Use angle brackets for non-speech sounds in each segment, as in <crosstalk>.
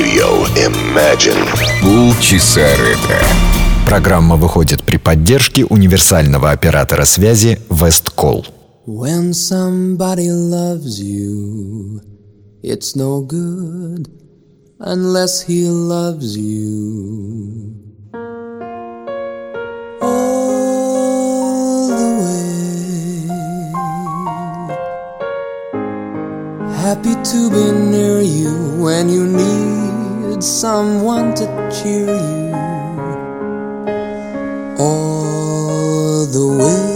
Radio Imagine. Полчаса ретро. Программа выходит при поддержке универсального оператора связи Весткол. When somebody loves you, it's no good unless he loves you. All the way. Happy to be near you when you need someone to cheer you. All the way.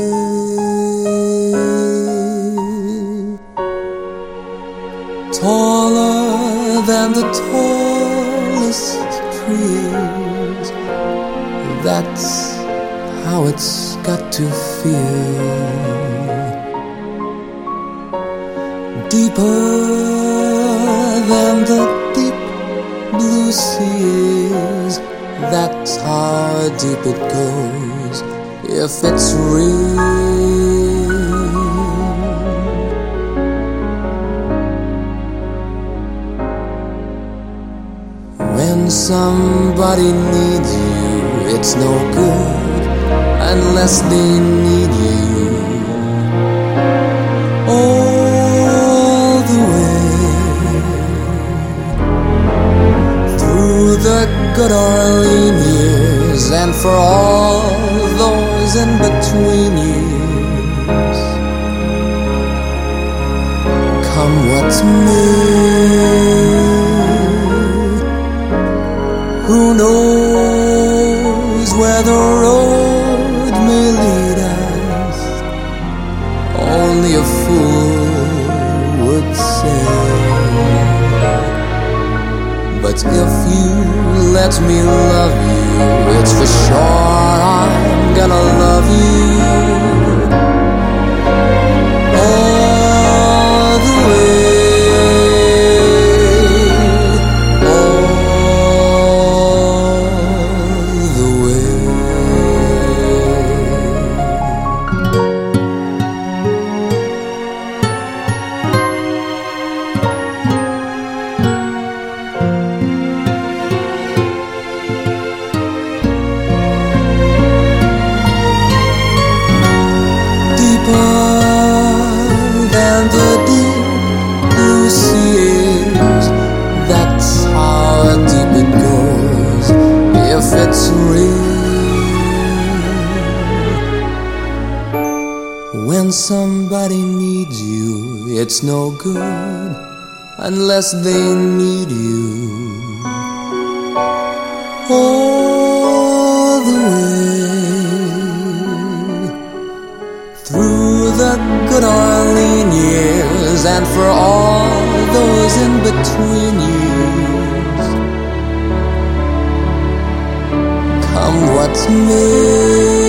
taller than the tallest trees. That's how it's got to feel. Deeper than the seas. That's how deep it goes if it's real. When somebody needs you, it's no good unless they need good or lean years, and for all those in between years. Come what's may. Who knows where the road may lead us? Only a fool would say. But if you let me love you, it's for sure I'm gonna love you. Unless they need you. All the way through the good or lean years, and for all those in between years. Come what may,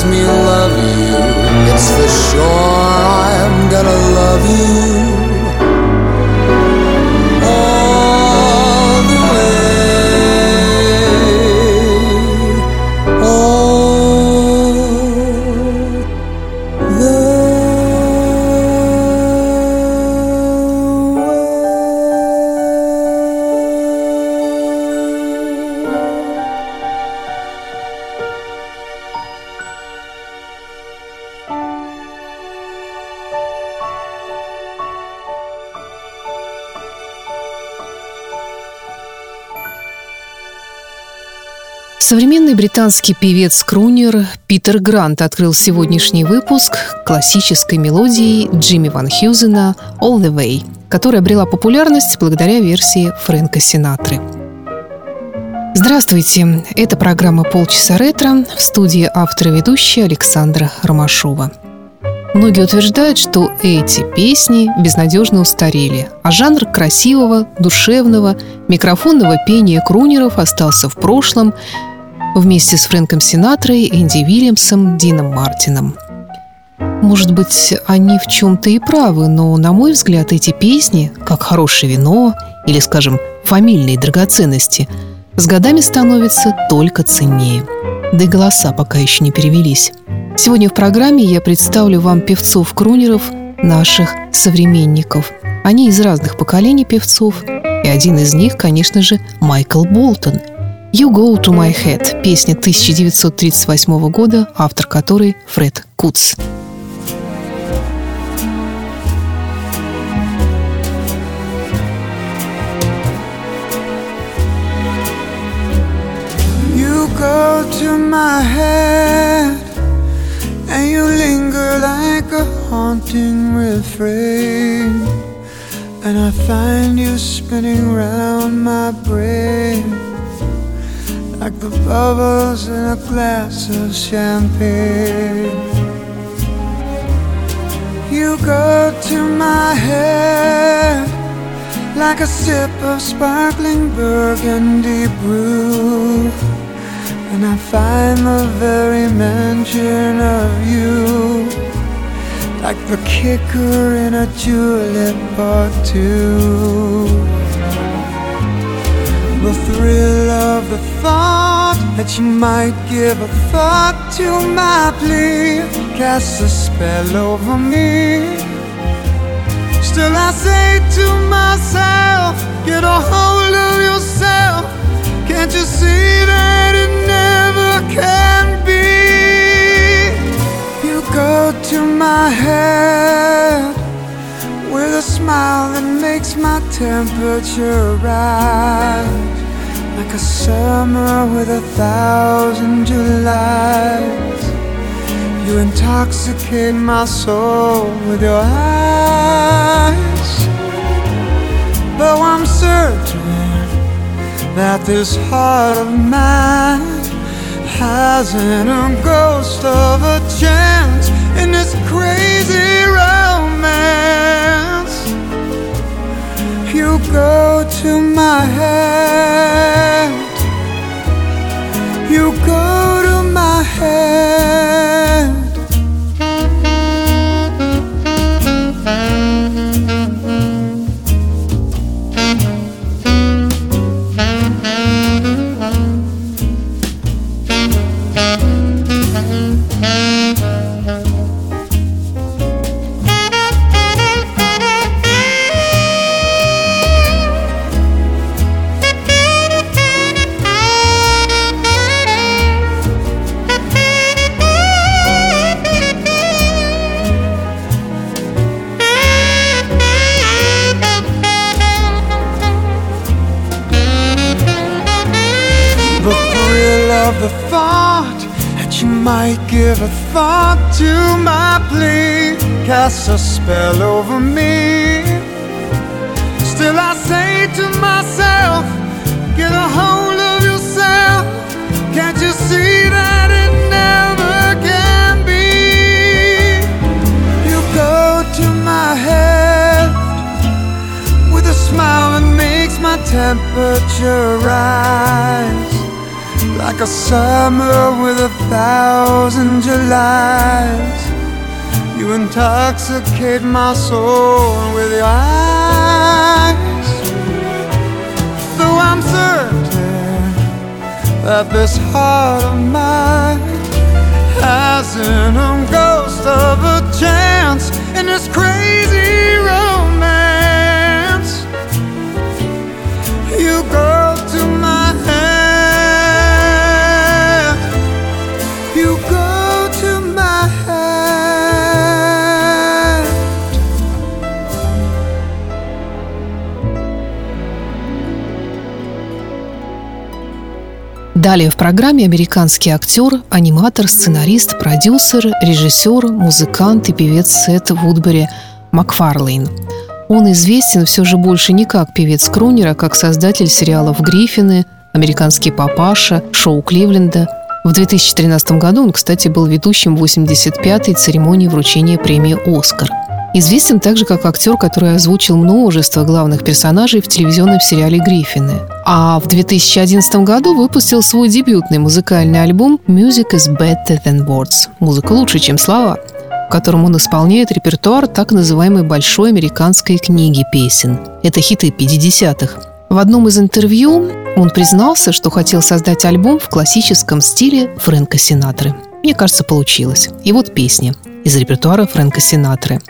let me love you, it's for sure I'm gonna love you. Современный британский певец-крунер Питер Грант открыл сегодняшний выпуск классической мелодией Джимми Ван Хьюзена «All the Way», которая обрела популярность благодаря версии Фрэнка Синатры. Здравствуйте! Это программа «Полчаса ретро» в студии автора и ведущая Александра Ромашова. Многие утверждают, что эти песни безнадежно устарели, а жанр красивого, душевного, микрофонного пения крунеров остался в прошлом вместе с Фрэнком Синатрой, Энди Вильямсом, Дином Мартином. Может быть, они в чем-то и правы, но, на мой взгляд, эти песни, как хорошее вино или, скажем, фамильные драгоценности, с годами становятся только ценнее. Да и голоса пока еще не перевелись. Сегодня в программе я представлю вам певцов-крунеров наших современников. Они из разных поколений певцов, и один из них, конечно же, Майкл Болтон. «You Go To My Head» – песня 1938 года, автор которой Фред Кутс. go to my head and you linger like a haunting refrain and I find you spinning round my brain like the bubbles in a glass of champagne. You go to my head like a sip of sparkling burgundy brew. And I find the very mention of you. Like the kicker in a julep or two The thrill of the thought that you might give a thought to my plea. Casts a spell over me. Still I say to myself, get a hold of yourself. Can't you see that it never can be. You go to my head with a smile that makes my temperature rise. Like a summer with a thousand Julys. You intoxicate my soul with your eyes. Though I'm certain that this heart of mine hasn't a ghost of a chance in this crazy romance. You go to my head, you go to my head. Might give a thought to my plea, cast a spell over me. Still, I say to myself, get a hold of yourself. Can't you see that it never can be? You go to my head with a smile that makes my temperature rise like a summer with a thousand Julys. You intoxicate my soul with your eyes. Though I'm certain that this heart of mine hasn't a ghost of a chance in this crazy romance. You go Далее в программе американский актер, аниматор, сценарист, продюсер, режиссер, музыкант и певец Сет Вудбери Макфарлейн. Он известен все же больше не как певец Крунера, а как создатель сериалов «Гриффины», «Американский папаша», «Шоу Кливленда». В 2013 году он, кстати, был ведущим 85-й церемонии вручения премии «Оскар». Известен также как актер, который озвучил множество главных персонажей в телевизионном сериале «Гриффины». А в 2011 году выпустил свой дебютный музыкальный альбом «Music is better than words» – «Музыка лучше, чем слова». в котором он исполняет репертуар так называемой «большой американской книги песен». Это хиты 50-х. В одном из интервью он признался, что хотел создать альбом в классическом стиле Фрэнка Синатры. Мне кажется, получилось. И вот песня из репертуара Фрэнка Синатры.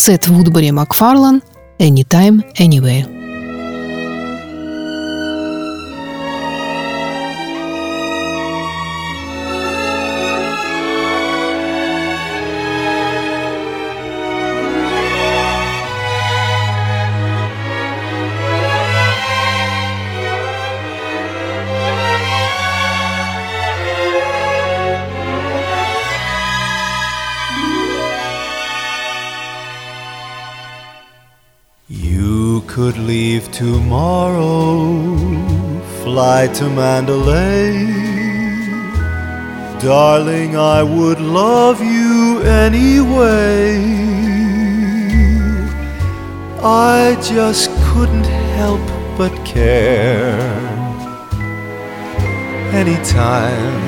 Сет Вудбери Макфарлан «Anytime, Anywhere». Fly to Mandalay. Darling, I would love you anyway. I just couldn't help but care. Anytime,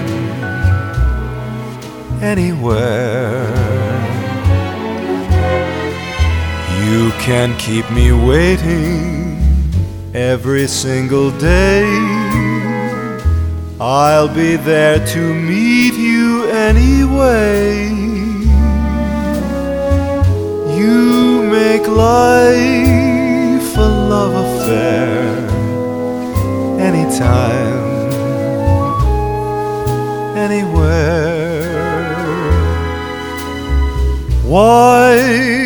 anywhere. You can keep me waiting every single day. I'll be there to meet you anyway. You make life a love affair anytime, anywhere. Why?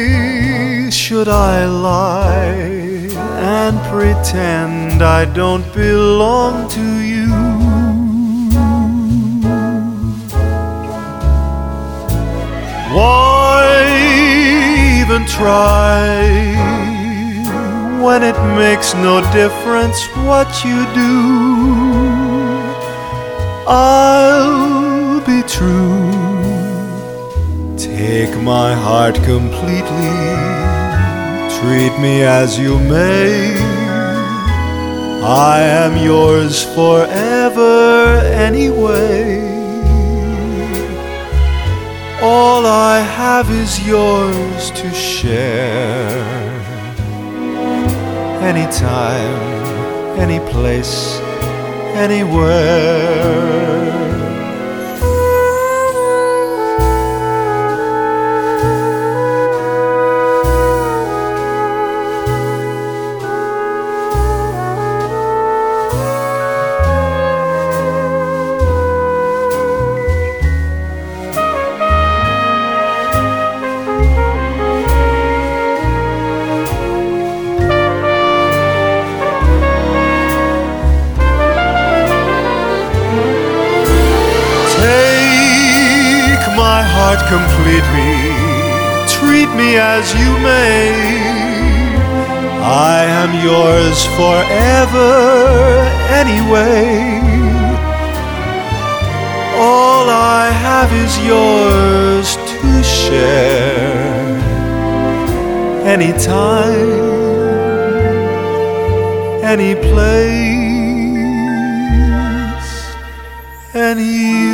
should I lie and pretend I don't belong to you? Why even try when it makes no difference what you do? I'll be true. Take my heart completely Treat me as you may. I am yours forever anyway. All I have is yours to share. Anytime, any place, anywhere. Completely. Me treat me as you may. I am yours forever anyway. All I have is yours to share. Anytime, any place, anywhere.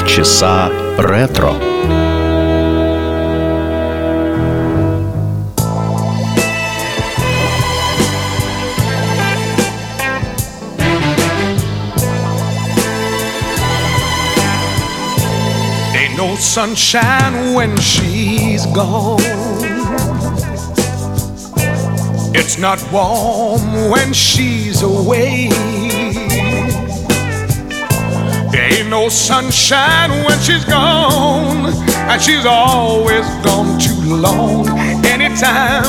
Полчаса ретро. Ain't no sunshine when she's gone. It's not warm when she's away. no sunshine when she's gone, and she's always gone too long. Anytime,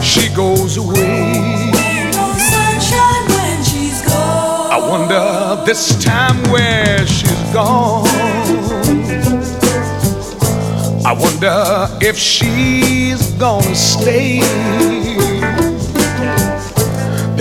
she goes away. No sunshine when she's gone. I wonder this time where she's gone. I wonder if she's gonna stay.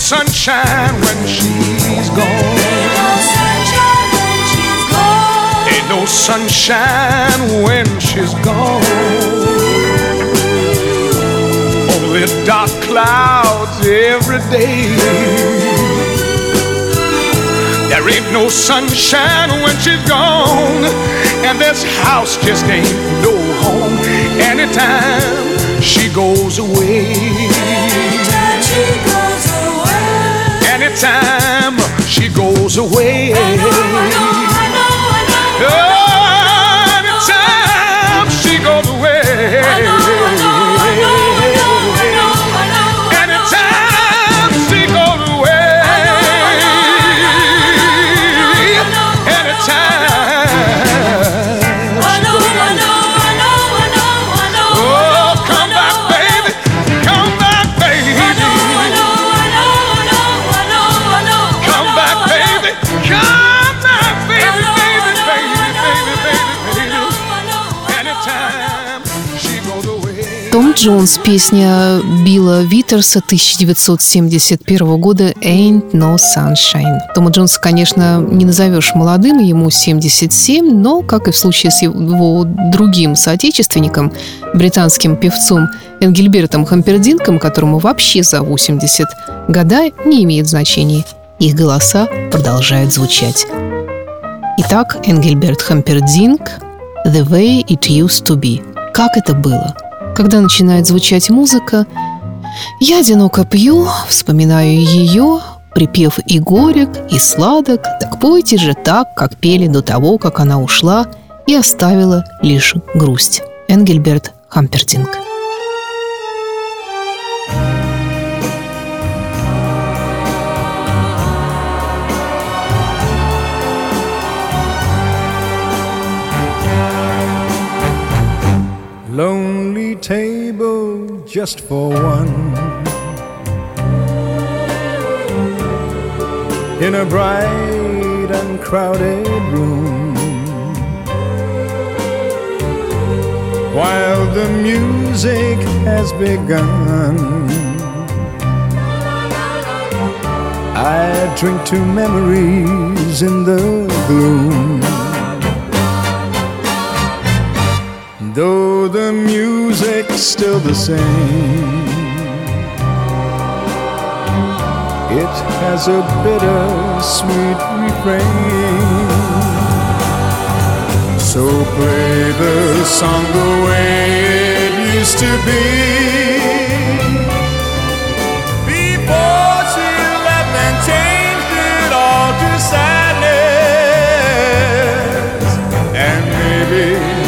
Sunshine when she's gone. No sunshine when she's gone. Ain't no sunshine when she's gone. Only dark clouds every day. There ain't no sunshine when she's gone, and this house just ain't no home anytime she goes away. Goes away. Джонс, песня Билла Витерса 1971 года «Ain't No Sunshine». Тома Джонса, конечно, не назовешь молодым, ему 77, но, как и в случае с его другим соотечественником, британским певцом Энгельбертом Хампердинком, которому вообще за 80, года не имеет значения. Их голоса продолжают звучать. Итак, Энгельберт Хампердинк «The Way It Used To Be». Как это было? Когда начинает звучать музыка, я одиноко пью, вспоминаю ее, припев и горек, и сладок, так пойте же так, как пели до того, как она ушла и оставила лишь грусть. Энгельберт Хампердинг. Table just for one. In a bright and crowded room. While the music has begun, I drink to memories in the gloom. Though the music's still the same, it has a bitter sweet refrain. So play the song the way it used to be. Before she left and changed it all to sadness. And maybe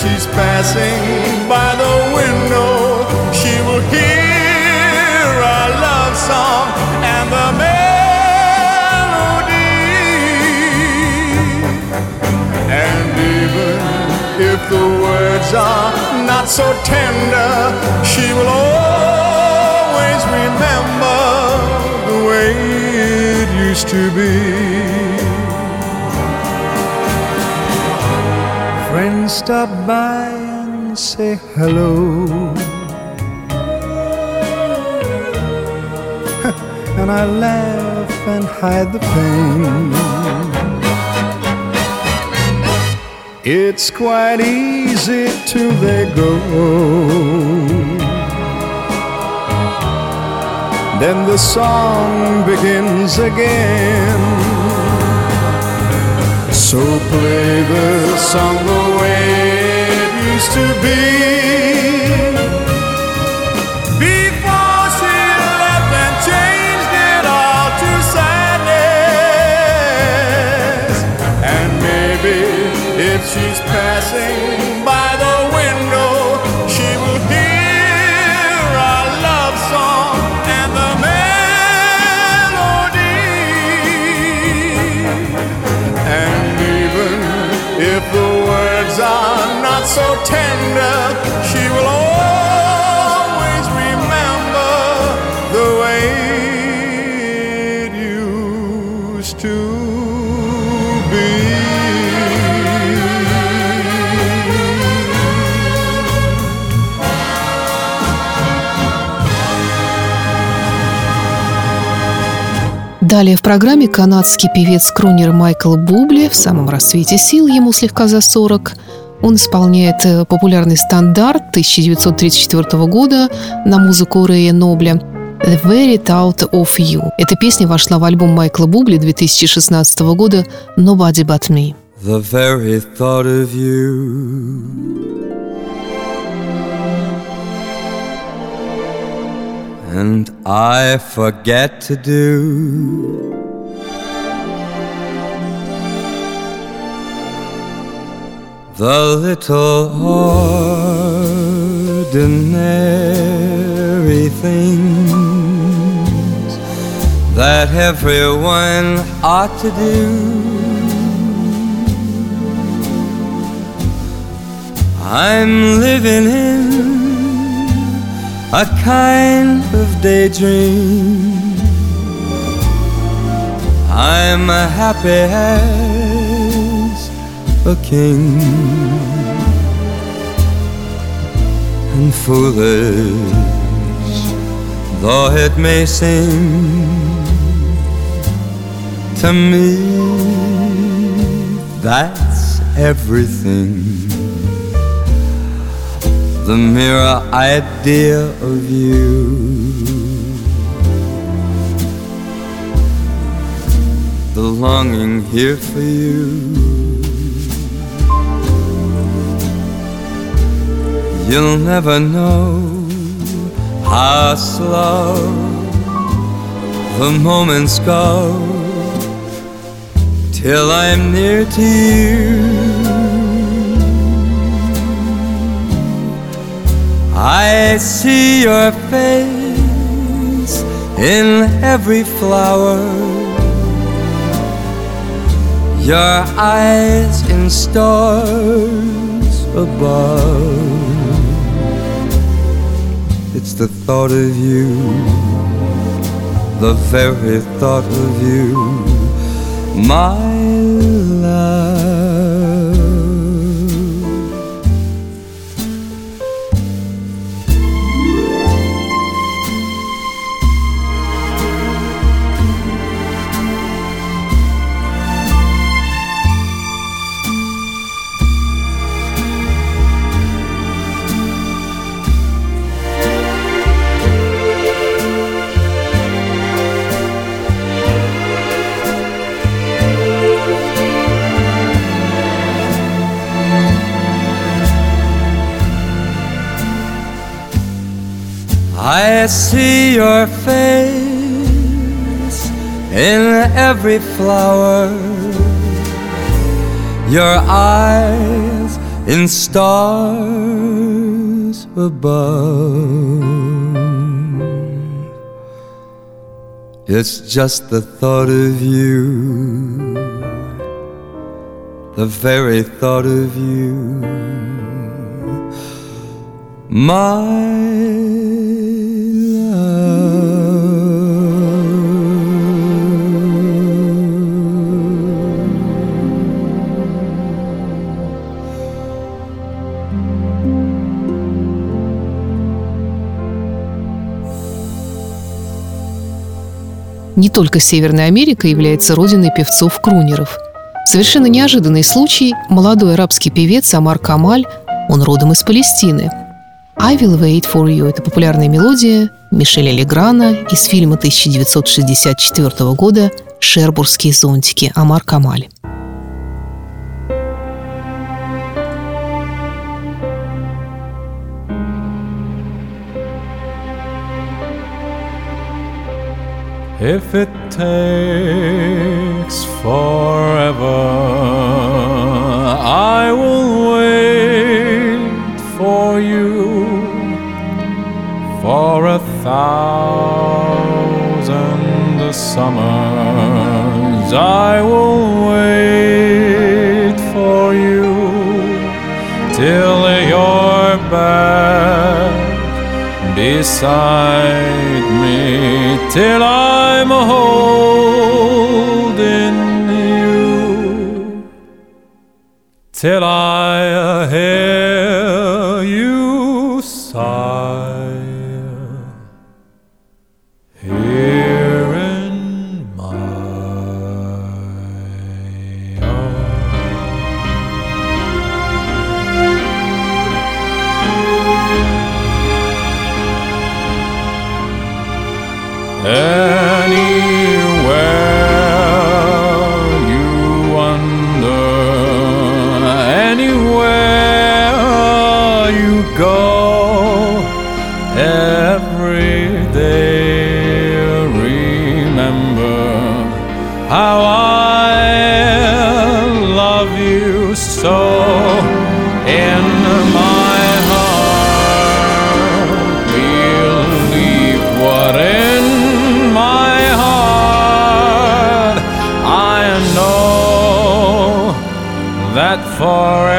she's passing by the window, she will hear our love song and the melody. And even if the words are not so tender, she will always remember the way it used to be. Stop by and say hello. <laughs> and I laugh and hide the pain. It's quite easy till they go. Then the song begins again. So play the song the way it used to be. Before she left and changed it all to sadness. And maybe if she's passing. Далее в программе канадский певец-крунер Майкл Бубли в самом расцвете сил, ему слегка за 40. Он исполняет э, популярный стандарт 1934 года на музыку Рэя Нобля «The Very Thought of You». Эта песня вошла в альбом Майкла Бубли 2016 года «Nobody But Me». The very thought of you And I forget to do. The little ordinary things That everyone ought to do. I'm living in a kind of daydream. I'm a happy as a king and foolish though it may seem to me that's everything the mere idea of you. The longing here for you. You'll never know how slow the moments go till I'm near to you. I see your face in every flower, your eyes in stars above. It's the thought of you, the very thought of you, my love. I see your face in every flower, your eyes in stars above. It's just the thought of you, the very thought of you, my Не только Северная Америка является родиной певцов-крунеров. Совершенно неожиданный случай – молодой арабский певец Амар Камаль, он родом из Палестины. «I will wait for you» – это популярная мелодия Мишеля Леграна из фильма 1964 года «Шербургские зонтики» Амар Камаль. if it takes forever. I will wait for you for a thousand summers. I will wait for you till you're back beside me till I'm holding you, till I hear so in my heart. Believe what in my heart I know that forevermore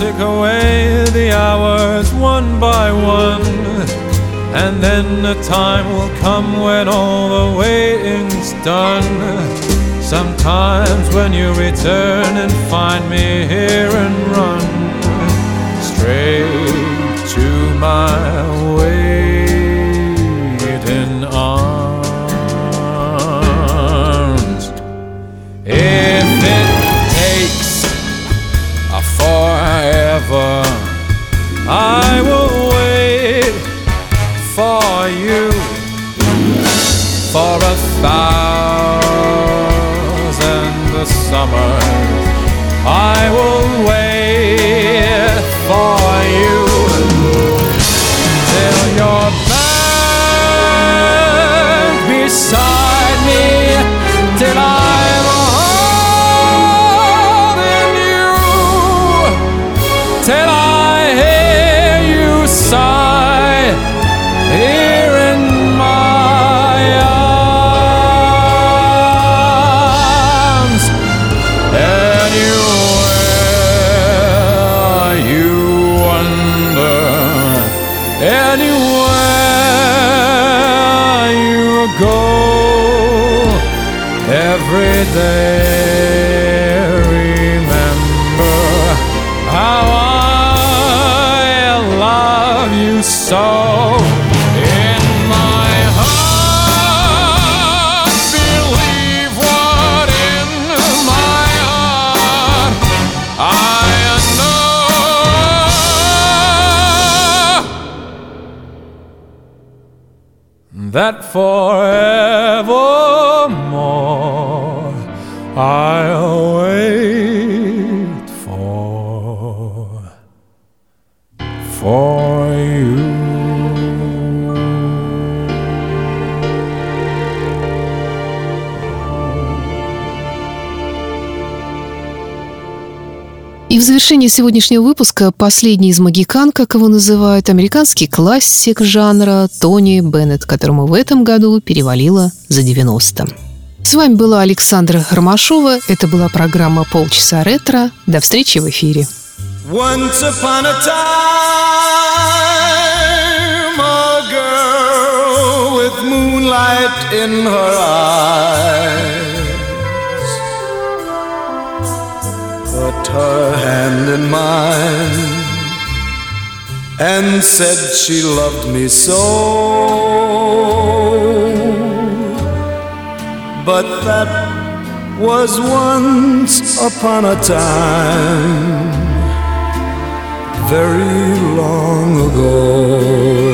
tick away the hours one by one, and then the time will come when all the waiting's done. Sometimes when you return and find me here and run straight to my know Завершении сегодняшнего выпуска последний из магикан, как его называют, американский классик жанра Тони Беннет, которому в этом году перевалило за 90. С вами была Александра Ромашова. Это была программа «Полчаса ретро». До встречи в эфире. Once upon a time, a girl with moonlight in her eyes and said she loved me so. But that was once upon a time very long ago.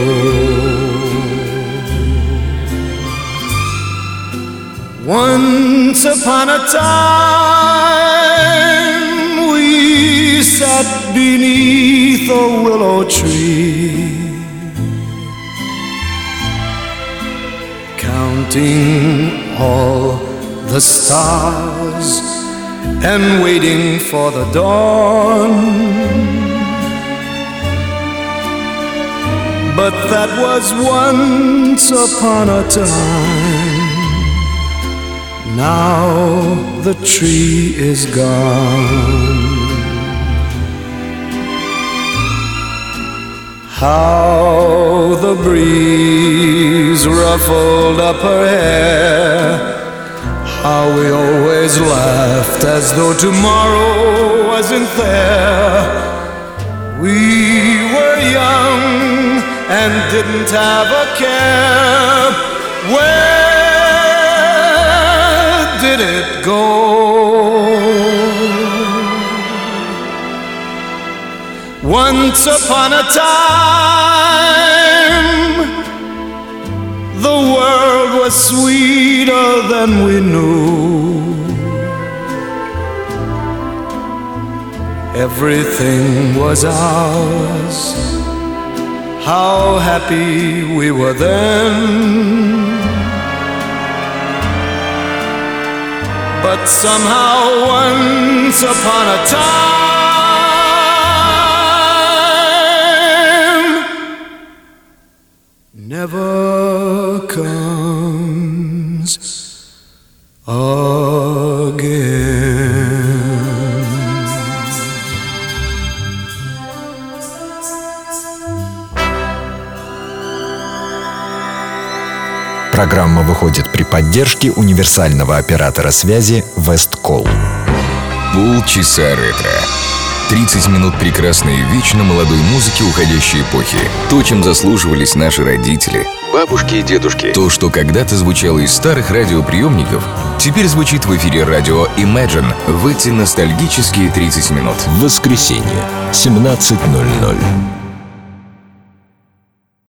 Once upon a time, sat beneath a willow tree, counting all the stars and waiting for the dawn. But that was once upon a time. Now the tree is gone. How the breeze ruffled up her hair. How we always laughed as though tomorrow wasn't there. We were young and didn't have a care. Where did it go? Once upon a time, the world was sweeter than we knew. Everything was ours. How happy we were then. But somehow, once upon a time, never comes again. Программа выходит при поддержке универсального оператора связи Весткол. Полчаса ретро. 30 минут прекрасной вечно молодой музыки уходящей эпохи. То, чем заслуживались наши родители. Бабушки и дедушки. То, что когда-то звучало из старых радиоприемников, теперь звучит в эфире радио Imagine в эти ностальгические 30 минут. Воскресенье, 17.00.